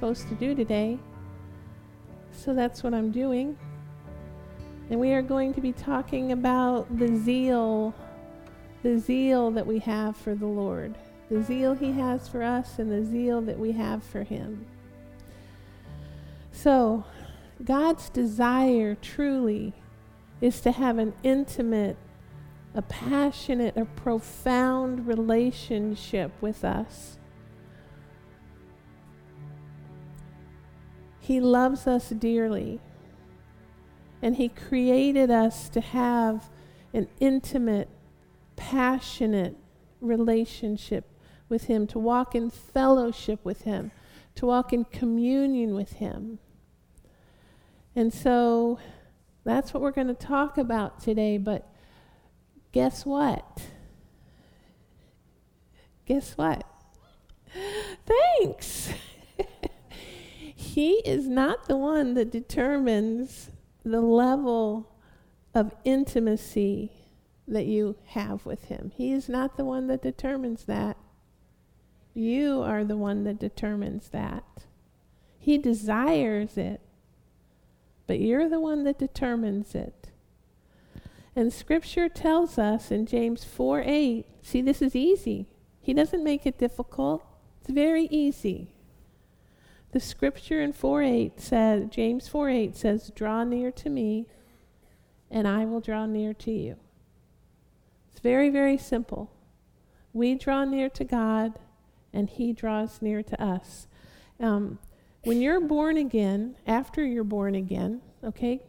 supposed to do today. So that's what I'm doing. And we are going to be talking about the zeal, the zeal that we have for the Lord, the zeal He has for us, and the zeal that we have for Him. So, God's desire truly is to have an intimate, a passionate, a profound relationship with us. He loves us dearly. And He created us to have an intimate, passionate relationship with Him, to walk in fellowship with Him, to walk in communion with Him. And so that's what we're going to talk about today. But guess what? Guess what? Thanks. he is not the one that determines the level of intimacy that you have with Him. He is not the one that determines that. You are the one that determines that. He desires it, but you're the one that determines it. And Scripture tells us in James 4 8, see, this is easy. He doesn't make it difficult, it's very easy. The scripture in 4 8 says, James 4 8 says, Draw near to me, and I will draw near to you. It's very, very simple. We draw near to God, and He draws near to us. Um, when you're born again, after you're born again, okay,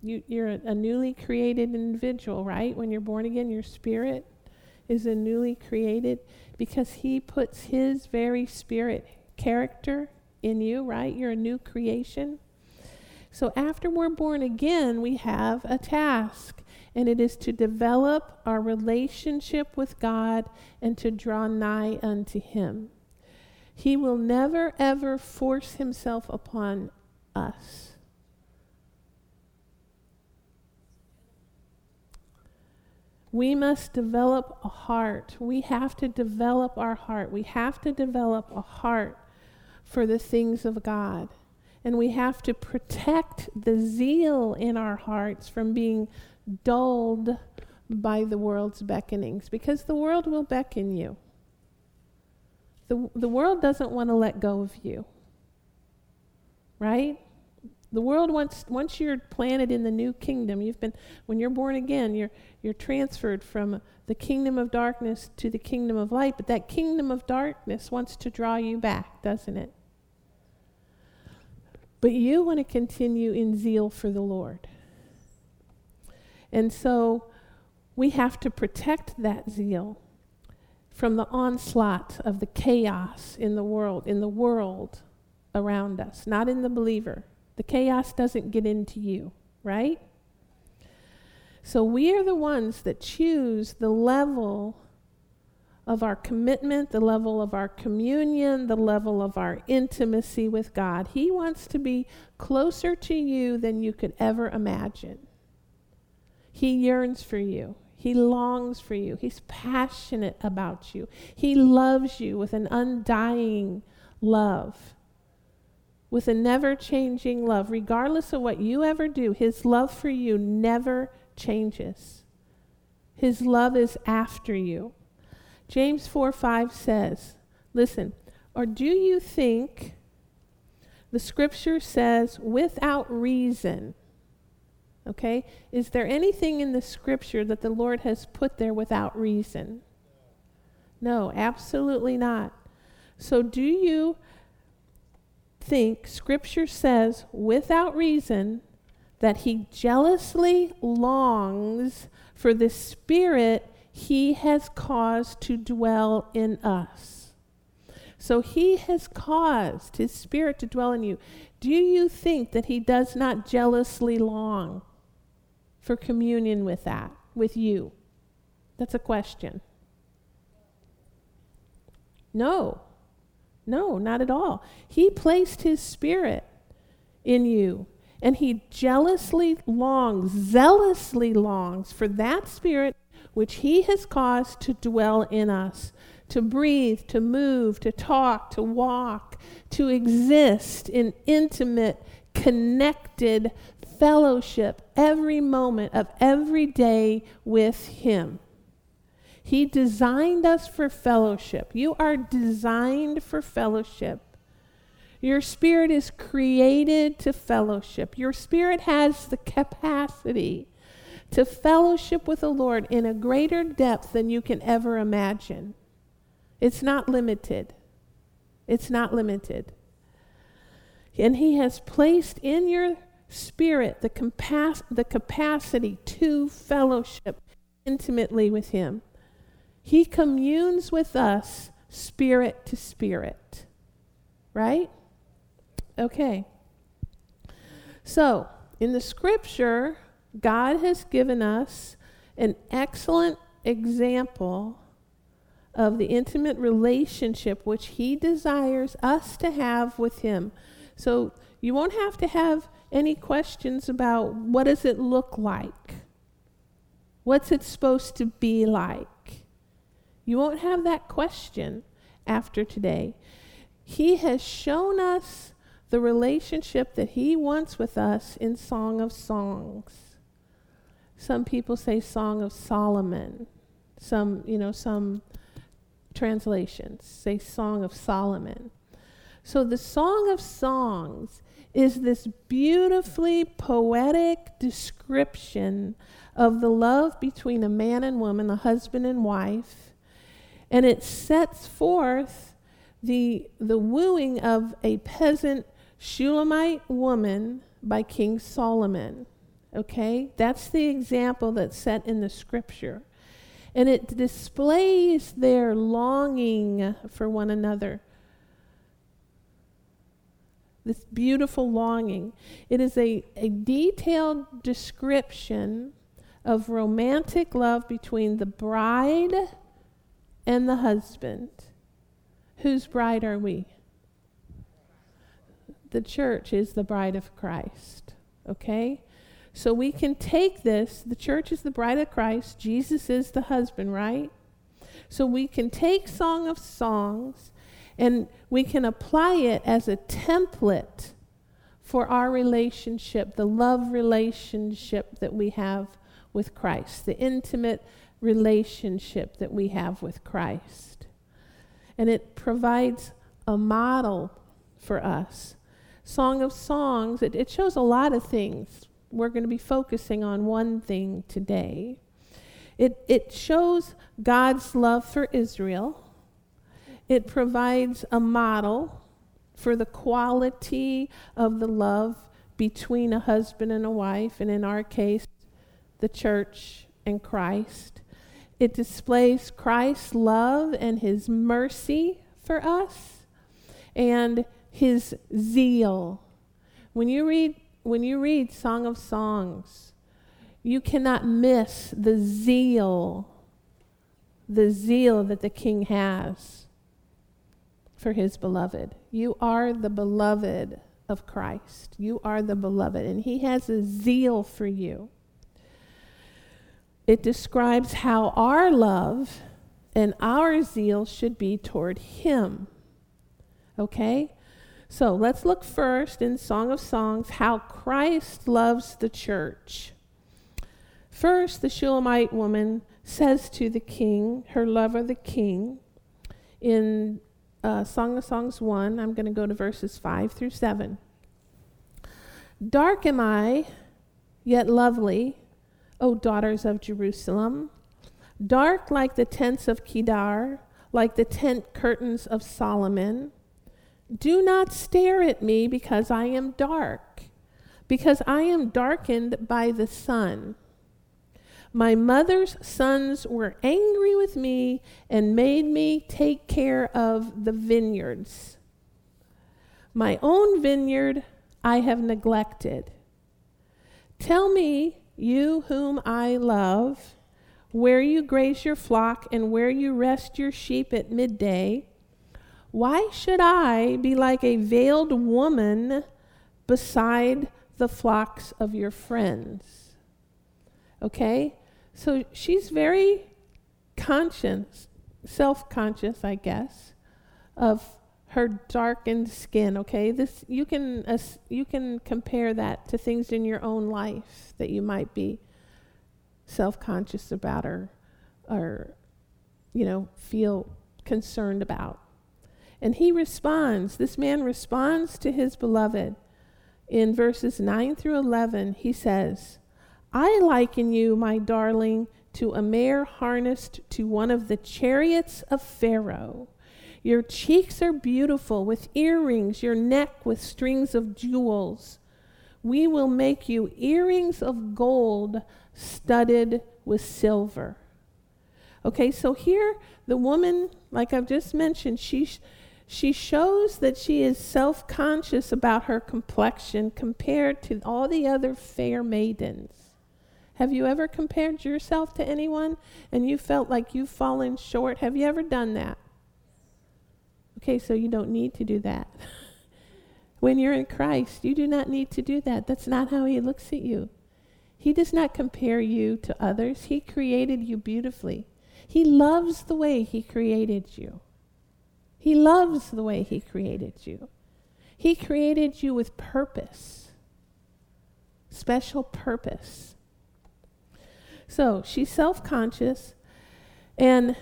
you, you're a, a newly created individual, right? When you're born again, your spirit is a newly created because He puts His very spirit, character, in you, right? You're a new creation. So after we're born again, we have a task, and it is to develop our relationship with God and to draw nigh unto Him. He will never, ever force Himself upon us. We must develop a heart. We have to develop our heart. We have to develop a heart for the things of God. And we have to protect the zeal in our hearts from being dulled by the world's beckonings because the world will beckon you. The, the world doesn't want to let go of you, right? The world wants once you're planted in the new kingdom, you've been when you're born again, you're you're transferred from the kingdom of darkness to the kingdom of light, but that kingdom of darkness wants to draw you back, doesn't it? But you want to continue in zeal for the Lord. And so we have to protect that zeal from the onslaught of the chaos in the world, in the world around us, not in the believer. The chaos doesn't get into you, right? So we are the ones that choose the level of our commitment, the level of our communion, the level of our intimacy with God. He wants to be closer to you than you could ever imagine. He yearns for you. He longs for you. He's passionate about you. He loves you with an undying love, with a never changing love. Regardless of what you ever do, His love for you never changes. His love is after you. James 4 5 says, Listen, or do you think the scripture says without reason? Okay? Is there anything in the scripture that the Lord has put there without reason? No, absolutely not. So do you think scripture says without reason that he jealously longs for the spirit he has caused to dwell in us. So he has caused his spirit to dwell in you. Do you think that he does not jealously long for communion with that, with you? That's a question. No. No, not at all. He placed his spirit in you. And he jealously longs, zealously longs for that spirit which he has caused to dwell in us to breathe, to move, to talk, to walk, to exist in intimate, connected fellowship every moment of every day with Him. He designed us for fellowship. You are designed for fellowship. Your spirit is created to fellowship. Your spirit has the capacity to fellowship with the Lord in a greater depth than you can ever imagine. It's not limited. It's not limited. And He has placed in your spirit the, compas- the capacity to fellowship intimately with Him. He communes with us spirit to spirit. Right? Okay. So, in the scripture, God has given us an excellent example of the intimate relationship which He desires us to have with Him. So, you won't have to have any questions about what does it look like? What's it supposed to be like? You won't have that question after today. He has shown us the relationship that he wants with us in Song of Songs. Some people say Song of Solomon. Some, you know, some translations say Song of Solomon. So the Song of Songs is this beautifully poetic description of the love between a man and woman, a husband and wife, and it sets forth the, the wooing of a peasant Shulamite woman by King Solomon. Okay? That's the example that's set in the scripture. And it displays their longing for one another. This beautiful longing. It is a, a detailed description of romantic love between the bride and the husband. Whose bride are we? the church is the bride of Christ. Okay? So we can take this, the church is the bride of Christ, Jesus is the husband, right? So we can take Song of Songs and we can apply it as a template for our relationship, the love relationship that we have with Christ, the intimate relationship that we have with Christ. And it provides a model for us Song of Songs, it, it shows a lot of things. We're going to be focusing on one thing today. It, it shows God's love for Israel. It provides a model for the quality of the love between a husband and a wife, and in our case, the church and Christ. It displays Christ's love and his mercy for us. And his zeal. When you read when you read Song of Songs, you cannot miss the zeal the zeal that the king has for his beloved. You are the beloved of Christ. You are the beloved and he has a zeal for you. It describes how our love and our zeal should be toward him. Okay? So let's look first in Song of Songs how Christ loves the church. First, the Shulamite woman says to the king, her lover, the king, in uh, Song of Songs 1, I'm going to go to verses 5 through 7. Dark am I, yet lovely, O daughters of Jerusalem. Dark like the tents of Kedar, like the tent curtains of Solomon. Do not stare at me because I am dark, because I am darkened by the sun. My mother's sons were angry with me and made me take care of the vineyards. My own vineyard I have neglected. Tell me, you whom I love, where you graze your flock and where you rest your sheep at midday why should I be like a veiled woman beside the flocks of your friends? Okay? So she's very conscious, self conscious, I guess, of her darkened skin. Okay, this you can uh, you can compare that to things in your own life that you might be self conscious about or or you know feel concerned about. And he responds. This man responds to his beloved in verses 9 through 11. He says, "I liken you, my darling." to a mare harnessed to one of the chariots of Pharaoh. Your cheeks are beautiful with earrings, your neck with strings of jewels. We will make you earrings of gold studded with silver. Okay, so here the woman, like I've just mentioned, she, she shows that she is self conscious about her complexion compared to all the other fair maidens. Have you ever compared yourself to anyone and you felt like you've fallen short? Have you ever done that? Okay, so you don't need to do that. when you're in Christ, you do not need to do that. That's not how He looks at you. He does not compare you to others, He created you beautifully. He loves the way He created you. He loves the way He created you. He created you with purpose, special purpose. So she's self conscious, and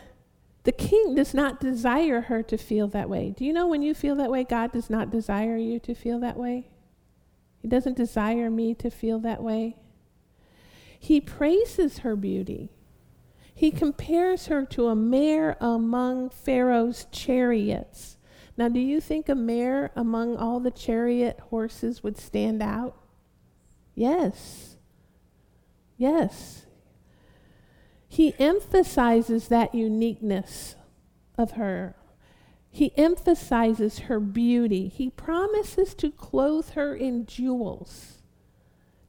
the king does not desire her to feel that way. Do you know when you feel that way, God does not desire you to feel that way? He doesn't desire me to feel that way. He praises her beauty. He compares her to a mare among Pharaoh's chariots. Now, do you think a mare among all the chariot horses would stand out? Yes. Yes. He emphasizes that uniqueness of her. He emphasizes her beauty. He promises to clothe her in jewels.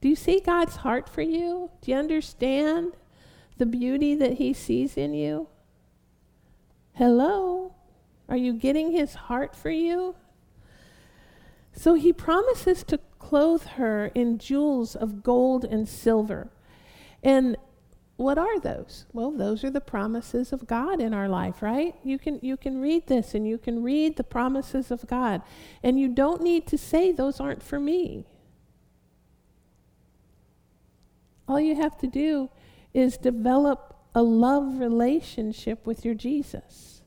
Do you see God's heart for you? Do you understand the beauty that He sees in you? Hello? Are you getting His heart for you? So He promises to clothe her in jewels of gold and silver. And what are those? Well, those are the promises of God in our life, right? You can you can read this and you can read the promises of God. And you don't need to say those aren't for me. All you have to do is develop a love relationship with your Jesus.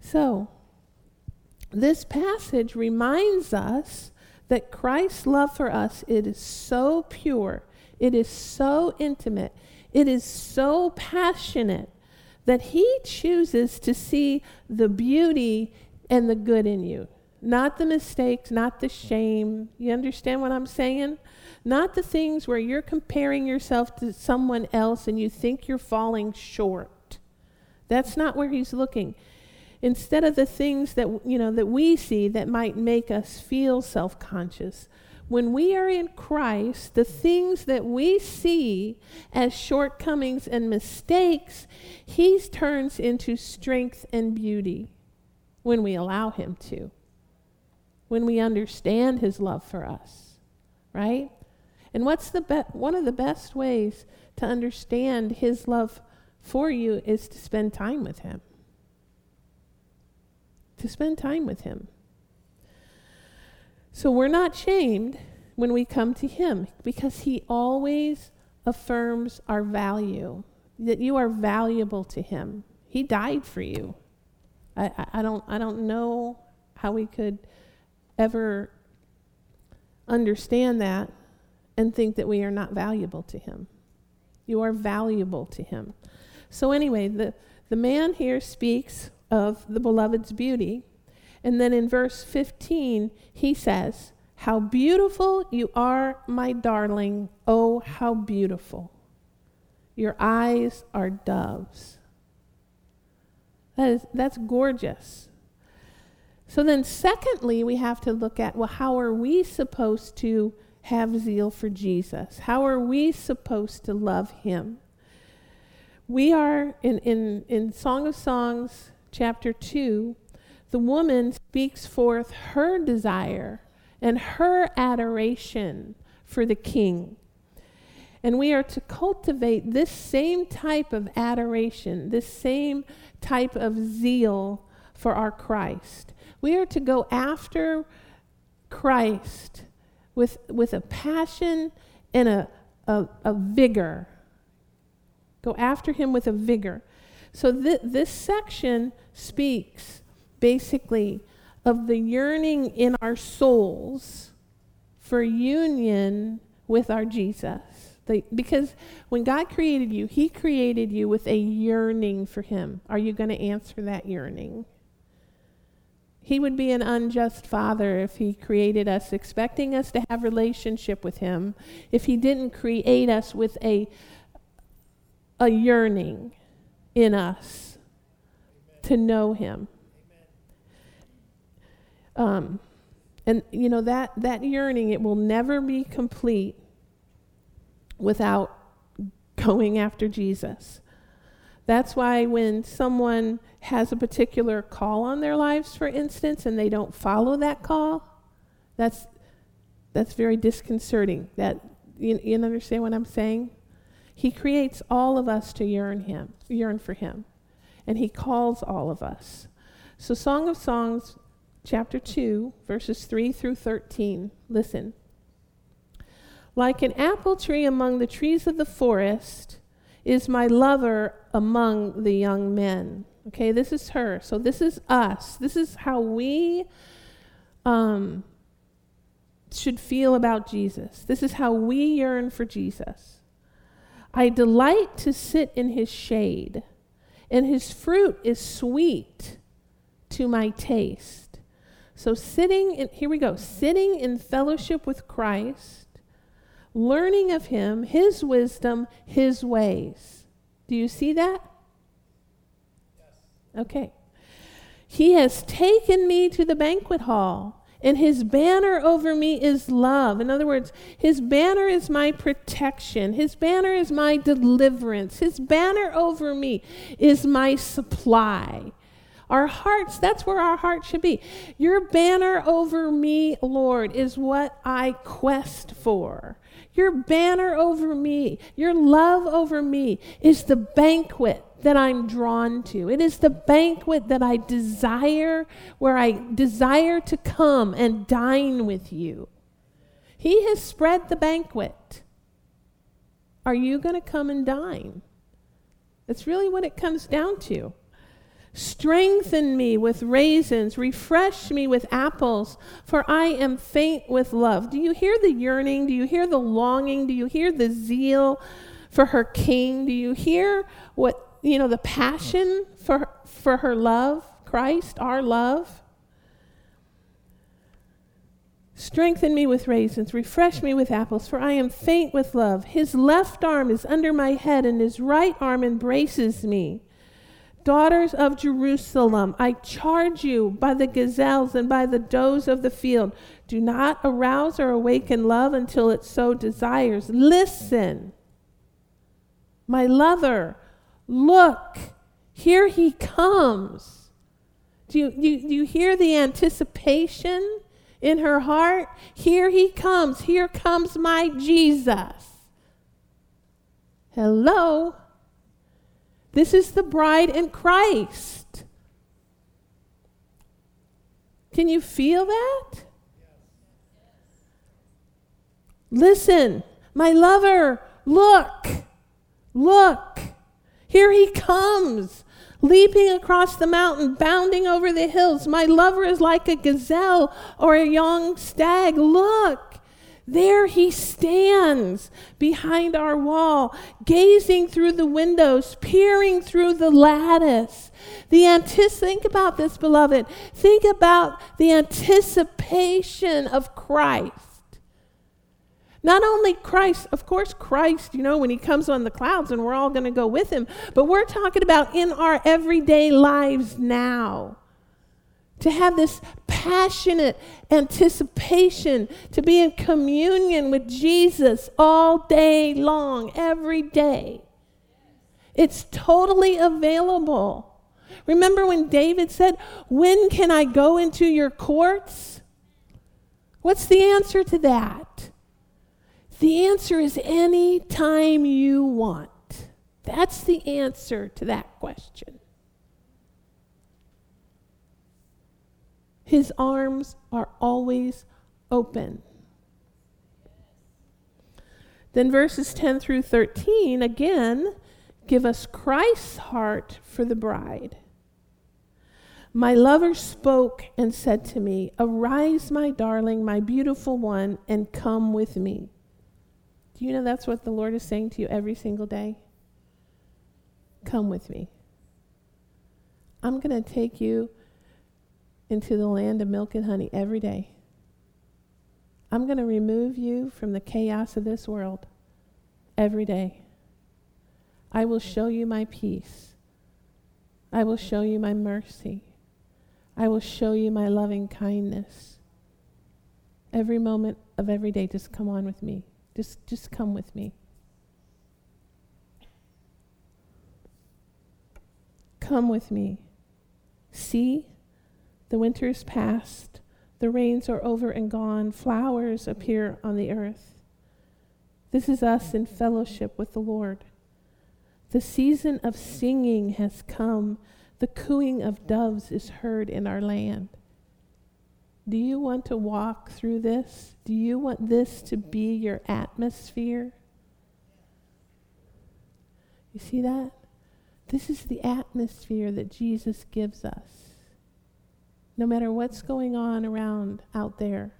So, this passage reminds us that Christ's love for us it is so pure, it is so intimate, it is so passionate that he chooses to see the beauty and the good in you. Not the mistakes, not the shame. You understand what I'm saying? Not the things where you're comparing yourself to someone else and you think you're falling short. That's not where he's looking instead of the things that you know that we see that might make us feel self-conscious when we are in Christ the things that we see as shortcomings and mistakes he turns into strength and beauty when we allow him to when we understand his love for us right and what's the be- one of the best ways to understand his love for you is to spend time with him to spend time with Him. So we're not shamed when we come to Him because He always affirms our value, that you are valuable to Him. He died for you. I, I, I don't, I don't know how we could ever understand that and think that we are not valuable to Him. You are valuable to Him. So, anyway, the, the man here speaks of the beloved's beauty. And then in verse 15, he says, How beautiful you are, my darling. Oh, how beautiful. Your eyes are doves. That is, that's gorgeous. So then, secondly, we have to look at well, how are we supposed to have zeal for Jesus? How are we supposed to love him? We are in, in, in Song of Songs, chapter 2, the woman speaks forth her desire and her adoration for the king. And we are to cultivate this same type of adoration, this same type of zeal for our Christ. We are to go after Christ with, with a passion and a, a, a vigor. Go after him with a vigor. So th- this section speaks basically of the yearning in our souls for union with our Jesus. The, because when God created you, He created you with a yearning for Him. Are you going to answer that yearning? He would be an unjust father if he created us expecting us to have relationship with him, if he didn't create us with a a yearning in us Amen. to know him. Um, and you know that that yearning it will never be complete without going after Jesus. That's why when someone has a particular call on their lives, for instance, and they don't follow that call, that's that's very disconcerting. That you, you understand what I'm saying? He creates all of us to yearn him, yearn for him. And he calls all of us. So Song of Songs chapter 2 verses 3 through 13. Listen. Like an apple tree among the trees of the forest is my lover among the young men. Okay, this is her. So this is us. This is how we um, should feel about Jesus. This is how we yearn for Jesus. I delight to sit in his shade, and his fruit is sweet to my taste. So, sitting in, here we go, sitting in fellowship with Christ, learning of him, his wisdom, his ways. Do you see that? Yes. Okay. He has taken me to the banquet hall and his banner over me is love. In other words, his banner is my protection. His banner is my deliverance. His banner over me is my supply. Our hearts, that's where our heart should be. Your banner over me, Lord, is what I quest for. Your banner over me, your love over me is the banquet that I'm drawn to. It is the banquet that I desire, where I desire to come and dine with you. He has spread the banquet. Are you going to come and dine? That's really what it comes down to. Strengthen me with raisins, refresh me with apples, for I am faint with love. Do you hear the yearning? Do you hear the longing? Do you hear the zeal for her king? Do you hear what you know, the passion for, for her love, Christ, our love. Strengthen me with raisins, refresh me with apples, for I am faint with love. His left arm is under my head, and his right arm embraces me. Daughters of Jerusalem, I charge you by the gazelles and by the does of the field, do not arouse or awaken love until it so desires. Listen, my lover Look, here he comes. Do you, do, you, do you hear the anticipation in her heart? Here he comes. Here comes my Jesus. Hello. This is the bride in Christ. Can you feel that? Listen, my lover, look, look. Here he comes, leaping across the mountain, bounding over the hills. My lover is like a gazelle or a young stag. Look, there he stands behind our wall, gazing through the windows, peering through the lattice. The antis- think about this, beloved. Think about the anticipation of Christ not only Christ, of course, Christ, you know, when he comes on the clouds and we're all going to go with him, but we're talking about in our everyday lives now. To have this passionate anticipation to be in communion with Jesus all day long, every day. It's totally available. Remember when David said, When can I go into your courts? What's the answer to that? The answer is any time you want. That's the answer to that question. His arms are always open. Then verses 10 through 13 again give us Christ's heart for the bride. My lover spoke and said to me, Arise, my darling, my beautiful one, and come with me. Do you know that's what the Lord is saying to you every single day? Come with me. I'm going to take you into the land of milk and honey every day. I'm going to remove you from the chaos of this world every day. I will show you my peace. I will show you my mercy. I will show you my loving kindness. Every moment of every day, just come on with me. Just, just come with me. Come with me. See, the winter is past, the rains are over and gone, flowers appear on the earth. This is us in fellowship with the Lord. The season of singing has come the cooing of doves is heard in our land. Do you want to walk through this? Do you want this to be your atmosphere? You see that? This is the atmosphere that Jesus gives us. No matter what's going on around out there,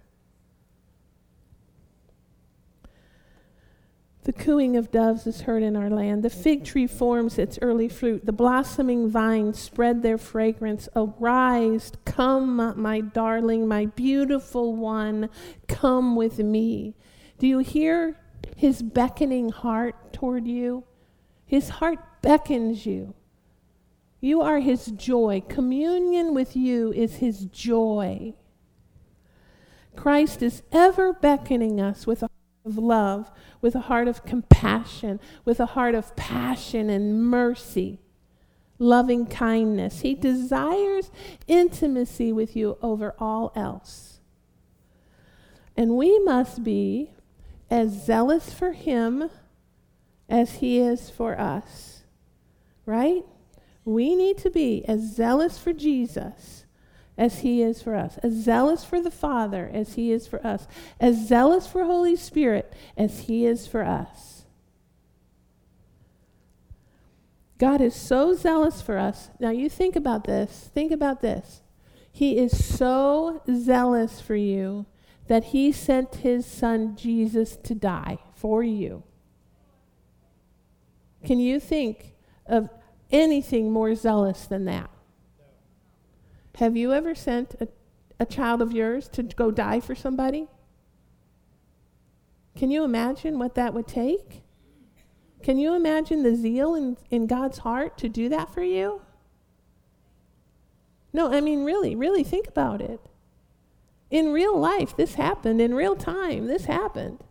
The cooing of doves is heard in our land. The fig tree forms its early fruit. The blossoming vines spread their fragrance. Arise, come, my darling, my beautiful one, come with me. Do you hear his beckoning heart toward you? His heart beckons you. You are his joy. Communion with you is his joy. Christ is ever beckoning us with a heart of love, with a heart of compassion, with a heart of passion and mercy, loving kindness. He desires intimacy with you over all else. And we must be as zealous for Him as He is for us, right? We need to be as zealous for Jesus as he is for us, as zealous for the Father as he is for us, as zealous for Holy Spirit as he is for us. God is so zealous for us. Now you think about this. Think about this. He is so zealous for you that he sent his son Jesus to die for you. Can you think of anything more zealous than that? Have you ever sent a, a child of yours to go die for somebody? Can you imagine what that would take? Can you imagine the zeal in, in God's heart to do that for you? No, I mean, really, really think about it. In real life, this happened. In real time, this happened.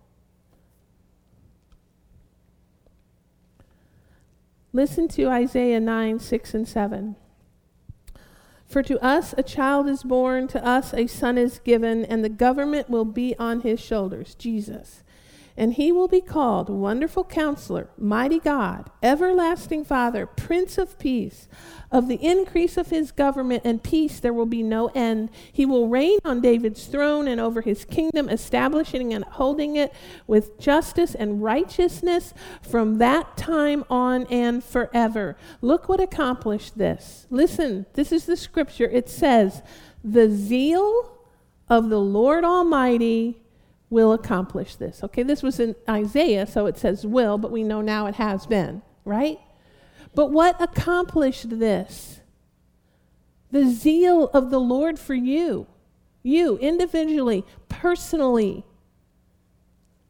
Listen to Isaiah 9, 6, and 7. For to us a child is born, to us a son is given, and the government will be on his shoulders, Jesus. And he will be called Wonderful Counselor, Mighty God, Everlasting Father, Prince of Peace. Of the increase of his government and peace there will be no end. He will reign on David's throne and over his kingdom, establishing and holding it with justice and righteousness from that time on and forever. Look what accomplished this. Listen, this is the scripture. It says, The zeal of the Lord Almighty will accomplish this. Okay, this was in Isaiah, so it says will, but we know now it has been, right? But what accomplished this? The zeal of the Lord for you, you individually, personally.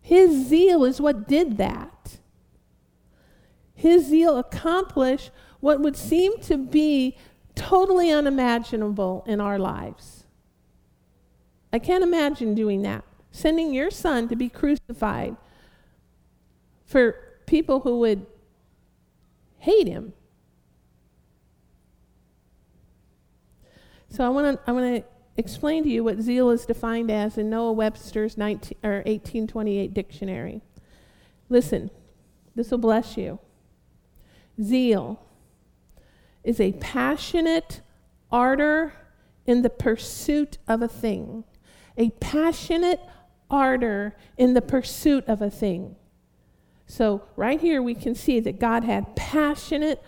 His zeal is what did that. His zeal accomplished what would seem to be totally unimaginable in our lives. I can't imagine doing that sending your son to be crucified for people who would hate him. So I want to I want to explain to you what zeal is defined as in Noah Webster's 19, or 1828 dictionary. Listen, this will bless you. Zeal is a passionate ardor in the pursuit of a thing. A passionate ardor in the pursuit of a thing. So, right here, we can see that God had passionate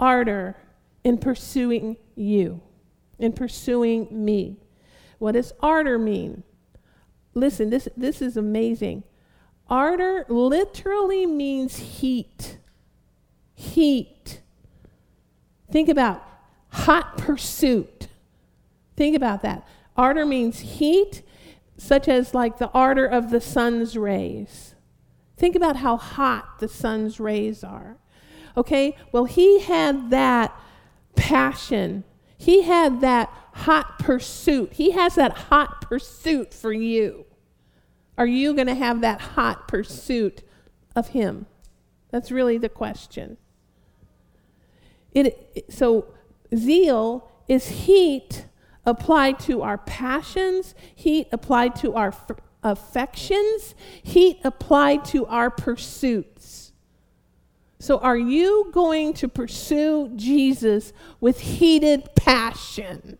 ardor in pursuing you, in pursuing me. What does ardor mean? Listen, this, this is amazing. Ardor literally means heat. Heat. Think about hot pursuit. Think about that. Ardor means heat, such as like the ardor of the sun's rays. Think about how hot the sun's rays are. Okay? Well, he had that passion. He had that hot pursuit. He has that hot pursuit for you. Are you going to have that hot pursuit of him? That's really the question. It, so, zeal is heat applied to our passions, heat applied to our f- affections, heat applied to our pursuits. So, are you going to pursue Jesus with heated passion?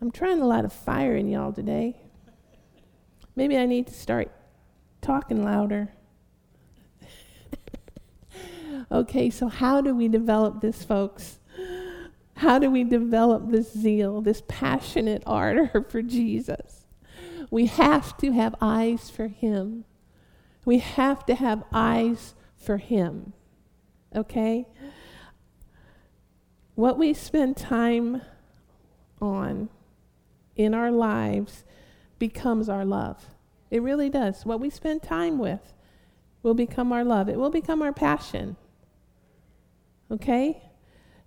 I'm trying to light a fire in y'all today. Maybe I need to start talking louder. okay, so how do we develop this, folks? How do we develop this zeal, this passionate ardor for Jesus? We have to have eyes for Him. We have to have eyes for Him. Okay? What we spend time on in our lives becomes our love. It really does. What we spend time with will become our love, it will become our passion. Okay?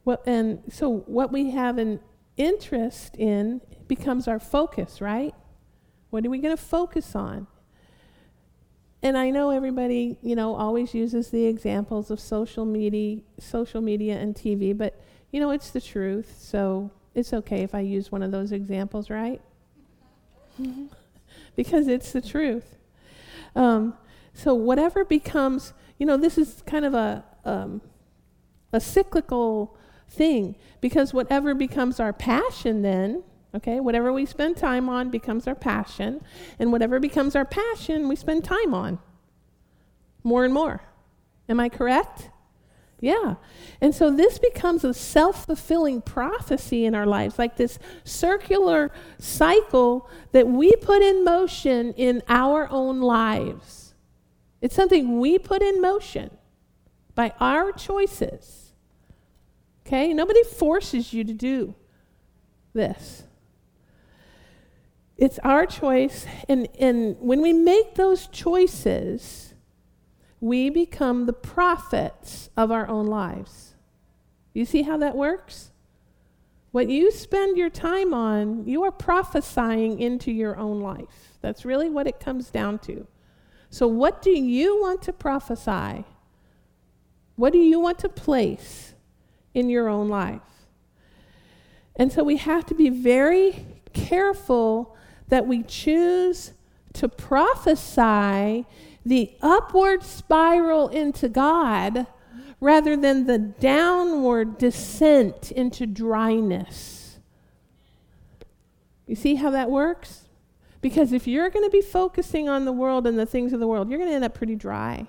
Well, and so what we have an interest in becomes our focus, right? What are we going to focus on? And I know everybody, you know, always uses the examples of social media, social media and TV, but you know, it's the truth. So it's okay if I use one of those examples, right? because it's the truth. Um, so whatever becomes, you know, this is kind of a um, a cyclical thing because whatever becomes our passion, then okay, whatever we spend time on becomes our passion, and whatever becomes our passion, we spend time on more and more. Am I correct? Yeah. And so this becomes a self fulfilling prophecy in our lives, like this circular cycle that we put in motion in our own lives. It's something we put in motion by our choices. Okay? Nobody forces you to do this. It's our choice. And, and when we make those choices, we become the prophets of our own lives. You see how that works? What you spend your time on, you are prophesying into your own life. That's really what it comes down to. So, what do you want to prophesy? What do you want to place in your own life? And so, we have to be very careful that we choose to prophesy the upward spiral into God rather than the downward descent into dryness. You see how that works? Because if you're going to be focusing on the world and the things of the world, you're going to end up pretty dry.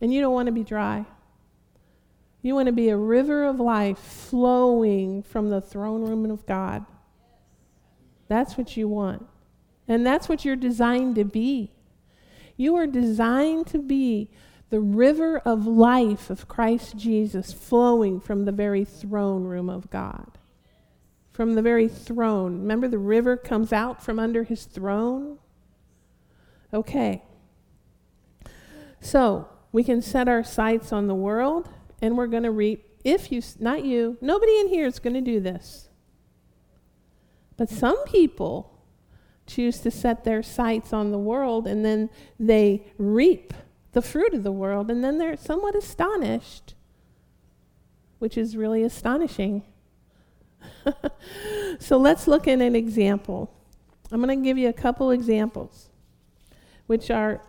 And you don't want to be dry. You want to be a river of life flowing from the throne room of God. That's what you want. And that's what you're designed to be. You are designed to be the river of life of Christ Jesus flowing from the very throne room of God. From the very throne. Remember, the river comes out from under his throne? Okay. So, we can set our sights on the world and we're going to reap. If you, not you, nobody in here is going to do this. But some people choose to set their sights on the world and then they reap the fruit of the world and then they're somewhat astonished, which is really astonishing. so let's look at an example. I'm going to give you a couple examples, which are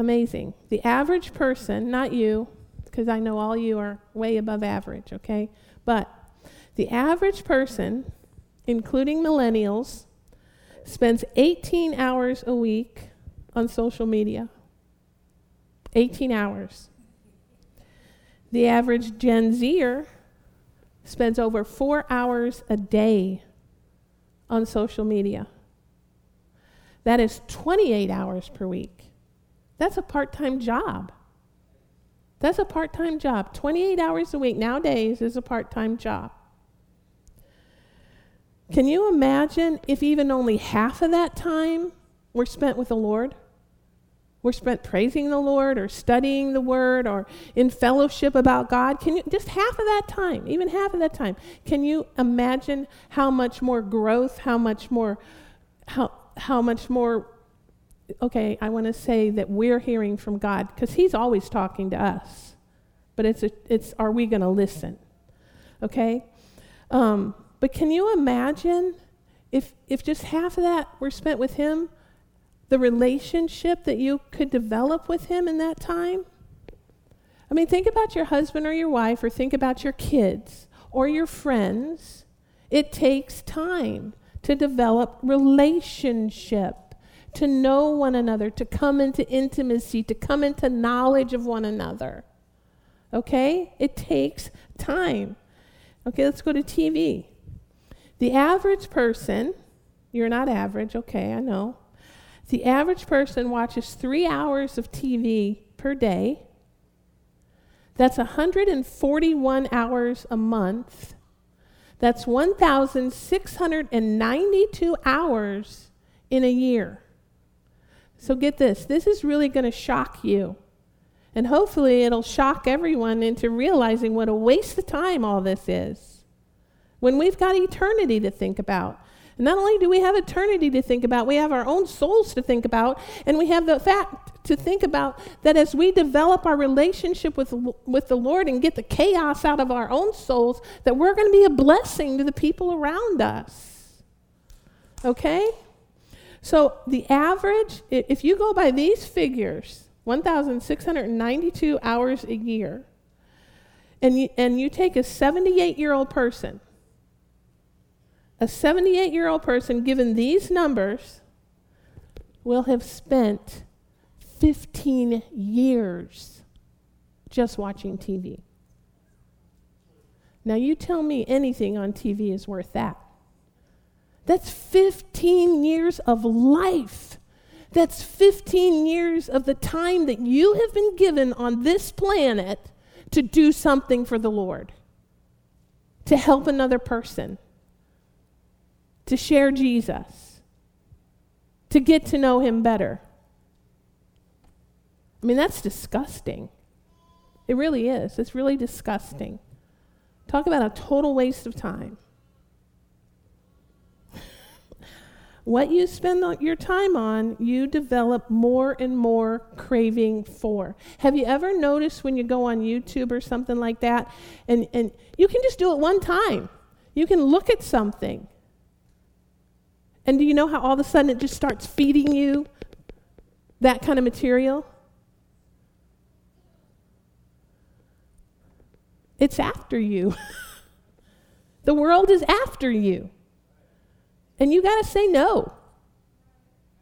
amazing. The average person, not you, because I know all you are way above average, okay? But the average person, including millennials, spends 18 hours a week on social media. 18 hours. The average Gen Zer spends over four hours a day on social media. That is 28 hours per week. That's a part time job. That's a part time job. 28 hours a week nowadays is a part time job. Can you imagine if even only half of that time were spent with the Lord? We're spent praising the Lord or studying the Word or in fellowship about God. Can you, just half of that time, even half of that time, can you imagine how much more growth, how much more, how, how much more, okay, I want to say that we're hearing from God because He's always talking to us. But it's, a, it's are we going to listen? Okay? Um, but can you imagine if, if just half of that were spent with Him? the relationship that you could develop with him in that time? I mean, think about your husband or your wife, or think about your kids or your friends. It takes time to develop relationship, to know one another, to come into intimacy, to come into knowledge of one another. Okay? It takes time. Okay, let's go to TV. The average person, you're not average, okay, I know. The average person watches three hours of TV per day. That's 141 hours a month. That's 1,692 hours in a year. So get this this is really going to shock you. And hopefully, it'll shock everyone into realizing what a waste of time all this is. When we've got eternity to think about. And not only do we have eternity to think about, we have our own souls to think about, and we have the fact to think about that as we develop our relationship with, with the Lord and get the chaos out of our own souls, that we're going to be a blessing to the people around us. Okay? So the average, if you go by these figures, 1,692 hours a year, and you, and you take a 78 year old person, a 78 year old person, given these numbers, will have spent 15 years just watching TV. Now, you tell me anything on TV is worth that. That's 15 years of life. That's 15 years of the time that you have been given on this planet to do something for the Lord, to help another person to share Jesus, to get to know him better. I mean, that's disgusting. It really is. It's really disgusting. Talk about a total waste of time. What you spend your time on, you develop more and more craving for. Have you ever noticed when you go on YouTube or something like that, and, and you can just do it one time? You can look at something and do you know how all of a sudden it just starts feeding you that kind of material? It's after you. the world is after you. And you got to say no.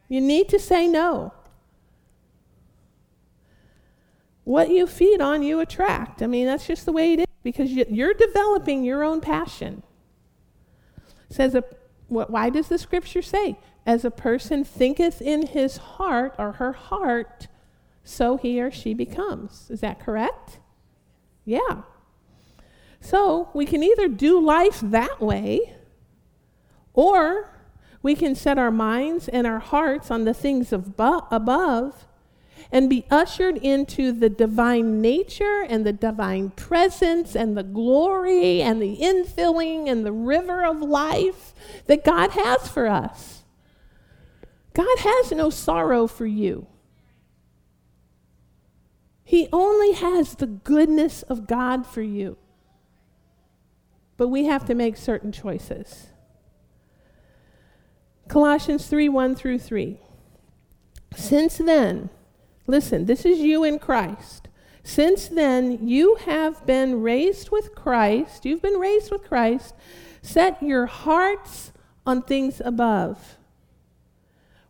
You need to say no. What you feed on, you attract. I mean, that's just the way it is because you're developing your own passion. It says a what, why does the scripture say, as a person thinketh in his heart or her heart, so he or she becomes? Is that correct? Yeah. So we can either do life that way, or we can set our minds and our hearts on the things above and be ushered into the divine nature and the divine presence and the glory and the infilling and the river of life that God has for us. God has no sorrow for you. He only has the goodness of God for you. But we have to make certain choices. Colossians 3 1 through 3. Since then, listen, this is you in Christ. Since then, you have been raised with Christ. You've been raised with Christ. Set your hearts on things above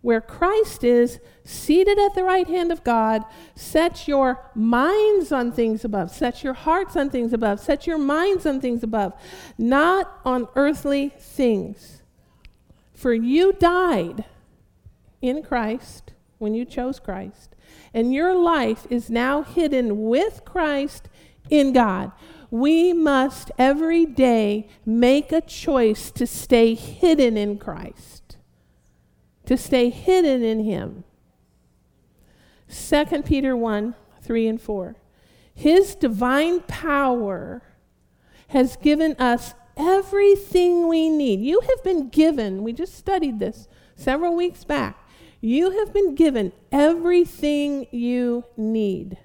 where Christ is seated at the right hand of God. Set your minds on things above. Set your hearts on things above. Set your minds on things above, not on earthly things. For you died in Christ when you chose Christ, and your life is now hidden with Christ in God. We must every day make a choice to stay hidden in Christ to stay hidden in him. 2 Peter 1 3 and 4. His divine power has given us everything we need. You have been given, we just studied this several weeks back. You have been given everything you need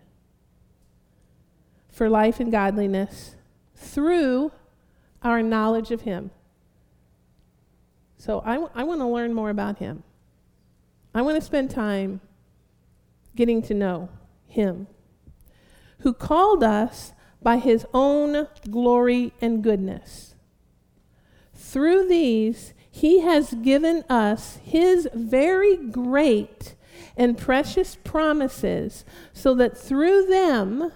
for life and godliness through our knowledge of Him. So I, w- I want to learn more about Him. I want to spend time getting to know Him, who called us by His own glory and goodness. Through these, He has given us His very great and precious promises, so that through them,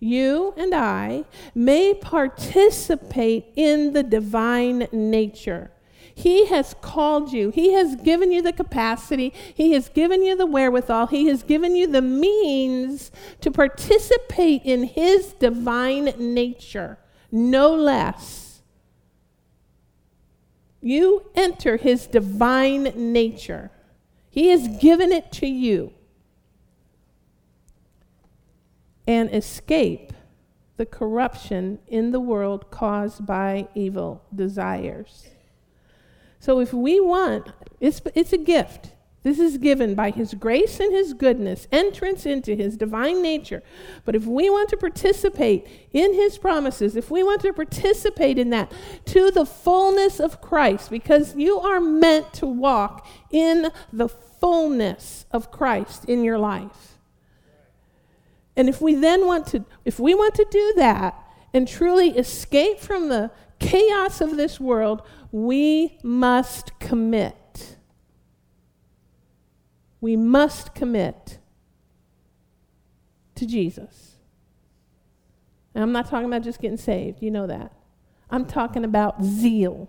you and I may participate in the divine nature he has called you. He has given you the capacity. He has given you the wherewithal. He has given you the means to participate in His divine nature, no less. You enter His divine nature, He has given it to you. And escape the corruption in the world caused by evil desires. So if we want, it's, it's a gift. This is given by His grace and His goodness, entrance into His divine nature. But if we want to participate in His promises, if we want to participate in that to the fullness of Christ, because you are meant to walk in the fullness of Christ in your life. And if we then want to, if we want to do that and truly escape from the chaos of this world, we must commit. We must commit to Jesus. And I'm not talking about just getting saved, you know that. I'm talking about zeal.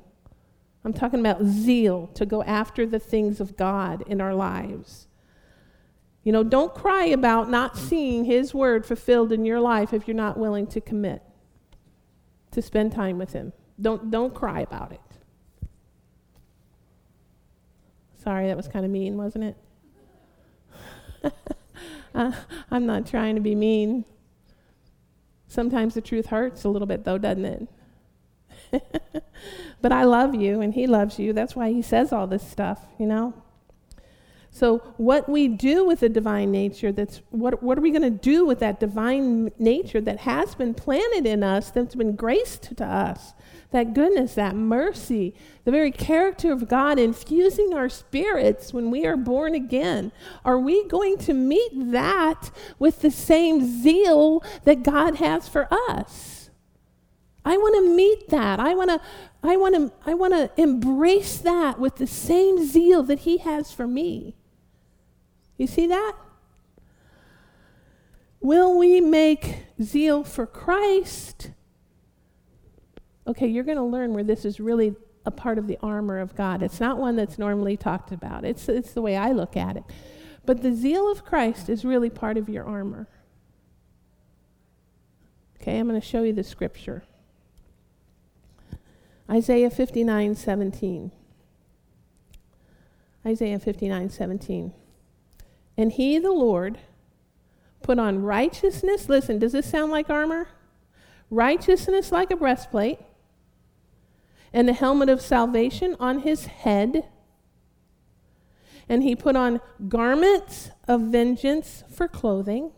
I'm talking about zeal to go after the things of God in our lives. You know, don't cry about not seeing His word fulfilled in your life if you're not willing to commit to spend time with Him. Don't, don't cry about it. Sorry, that was kind of mean, wasn't it? uh, I'm not trying to be mean. Sometimes the truth hurts a little bit, though, doesn't it? but I love you, and He loves you. That's why He says all this stuff, you know? So, what we do with the divine nature, that's what, what are we going to do with that divine nature that has been planted in us, that's been graced to us? That goodness, that mercy, the very character of God infusing our spirits when we are born again. Are we going to meet that with the same zeal that God has for us? I want to meet that. I want to I want to I want to embrace that with the same zeal that he has for me. You see that? Will we make zeal for Christ okay, you're going to learn where this is really a part of the armor of God. It's not one that's normally talked about, it's, it's the way I look at it. But the zeal of Christ is really part of your armor. Okay, I'm going to show you the scripture. Isaiah 59 17. Isaiah 59 17. And he, the Lord, put on righteousness. Listen, does this sound like armor? Righteousness like a breastplate, and the helmet of salvation on his head. And he put on garments of vengeance for clothing.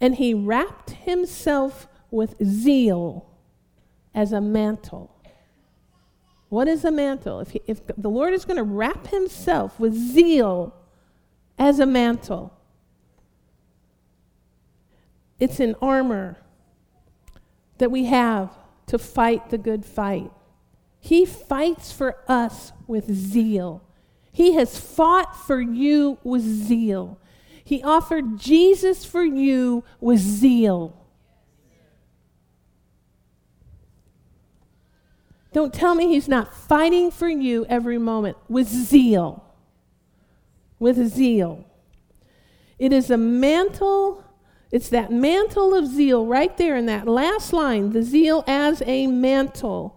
And he wrapped himself with zeal as a mantle. What is a mantle? If, he, if the Lord is going to wrap himself with zeal as a mantle, it's an armor that we have to fight the good fight. He fights for us with zeal. He has fought for you with zeal. He offered Jesus for you with zeal. Don't tell me he's not fighting for you every moment with zeal. With zeal. It is a mantle, it's that mantle of zeal right there in that last line the zeal as a mantle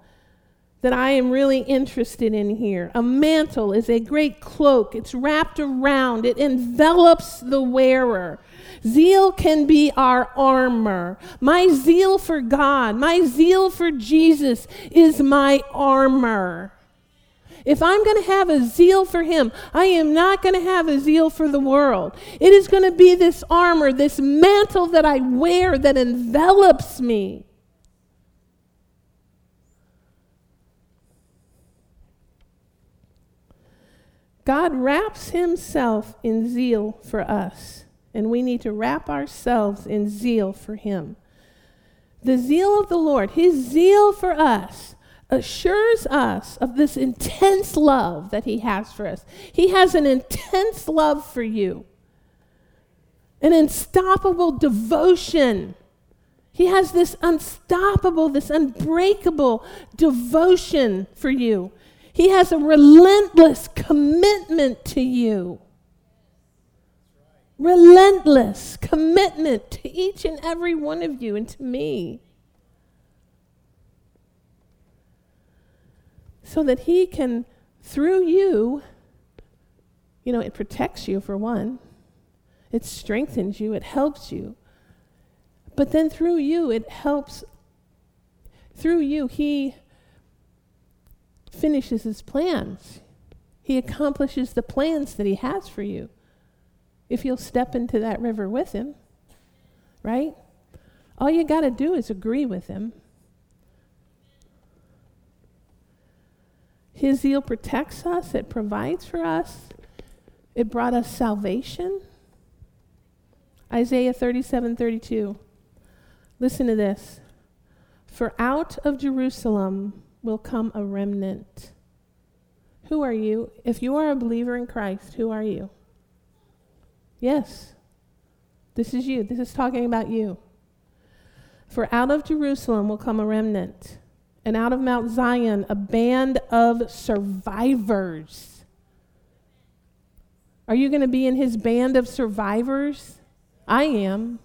that I am really interested in here. A mantle is a great cloak, it's wrapped around, it envelops the wearer. Zeal can be our armor. My zeal for God, my zeal for Jesus is my armor. If I'm going to have a zeal for Him, I am not going to have a zeal for the world. It is going to be this armor, this mantle that I wear that envelops me. God wraps himself in zeal for us, and we need to wrap ourselves in zeal for him. The zeal of the Lord, his zeal for us, assures us of this intense love that he has for us. He has an intense love for you, an unstoppable devotion. He has this unstoppable, this unbreakable devotion for you. He has a relentless commitment to you. Relentless commitment to each and every one of you and to me. So that He can, through you, you know, it protects you for one, it strengthens you, it helps you. But then through you, it helps, through you, He finishes his plans. He accomplishes the plans that he has for you. If you'll step into that river with him, right? All you got to do is agree with him. His zeal protects us, it provides for us, it brought us salvation. Isaiah 37 32. Listen to this. For out of Jerusalem will come a remnant. Who are you? If you are a believer in Christ, who are you? Yes. This is you. This is talking about you. For out of Jerusalem will come a remnant, and out of Mount Zion a band of survivors. Are you going to be in his band of survivors? I am.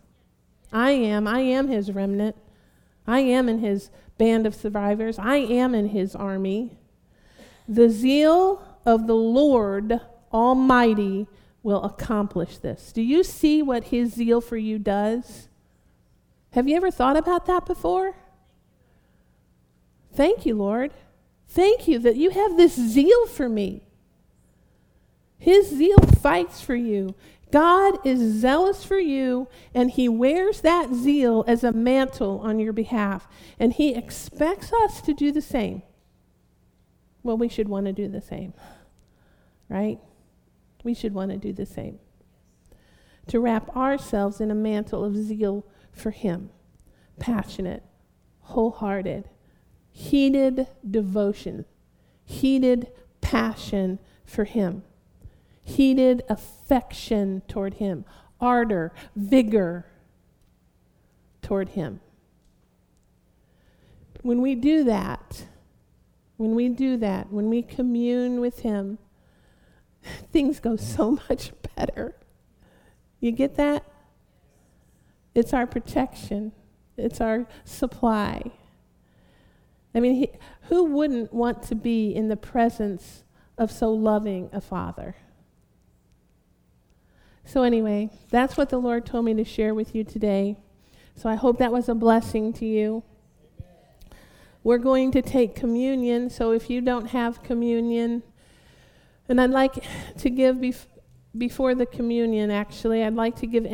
I am. I am his remnant. I am in his band of survivors. I am in his army. The zeal of the Lord Almighty will accomplish this. Do you see what his zeal for you does? Have you ever thought about that before? Thank you, Lord. Thank you that you have this zeal for me. His zeal fights for you. God is zealous for you, and He wears that zeal as a mantle on your behalf. And He expects us to do the same. Well, we should want to do the same, right? We should want to do the same. To wrap ourselves in a mantle of zeal for Him, passionate, wholehearted, heated devotion, heated passion for Him heated affection toward Him, ardor, vigor toward Him. When we do that, when we do that, when we commune with Him, things go so much better. You get that? It's our protection, it's our supply. I mean, he, who wouldn't want to be in the presence of so loving a father? So, anyway, that's what the Lord told me to share with you today. So, I hope that was a blessing to you. We're going to take communion. So, if you don't have communion, and I'd like to give bef- before the communion, actually, I'd like to give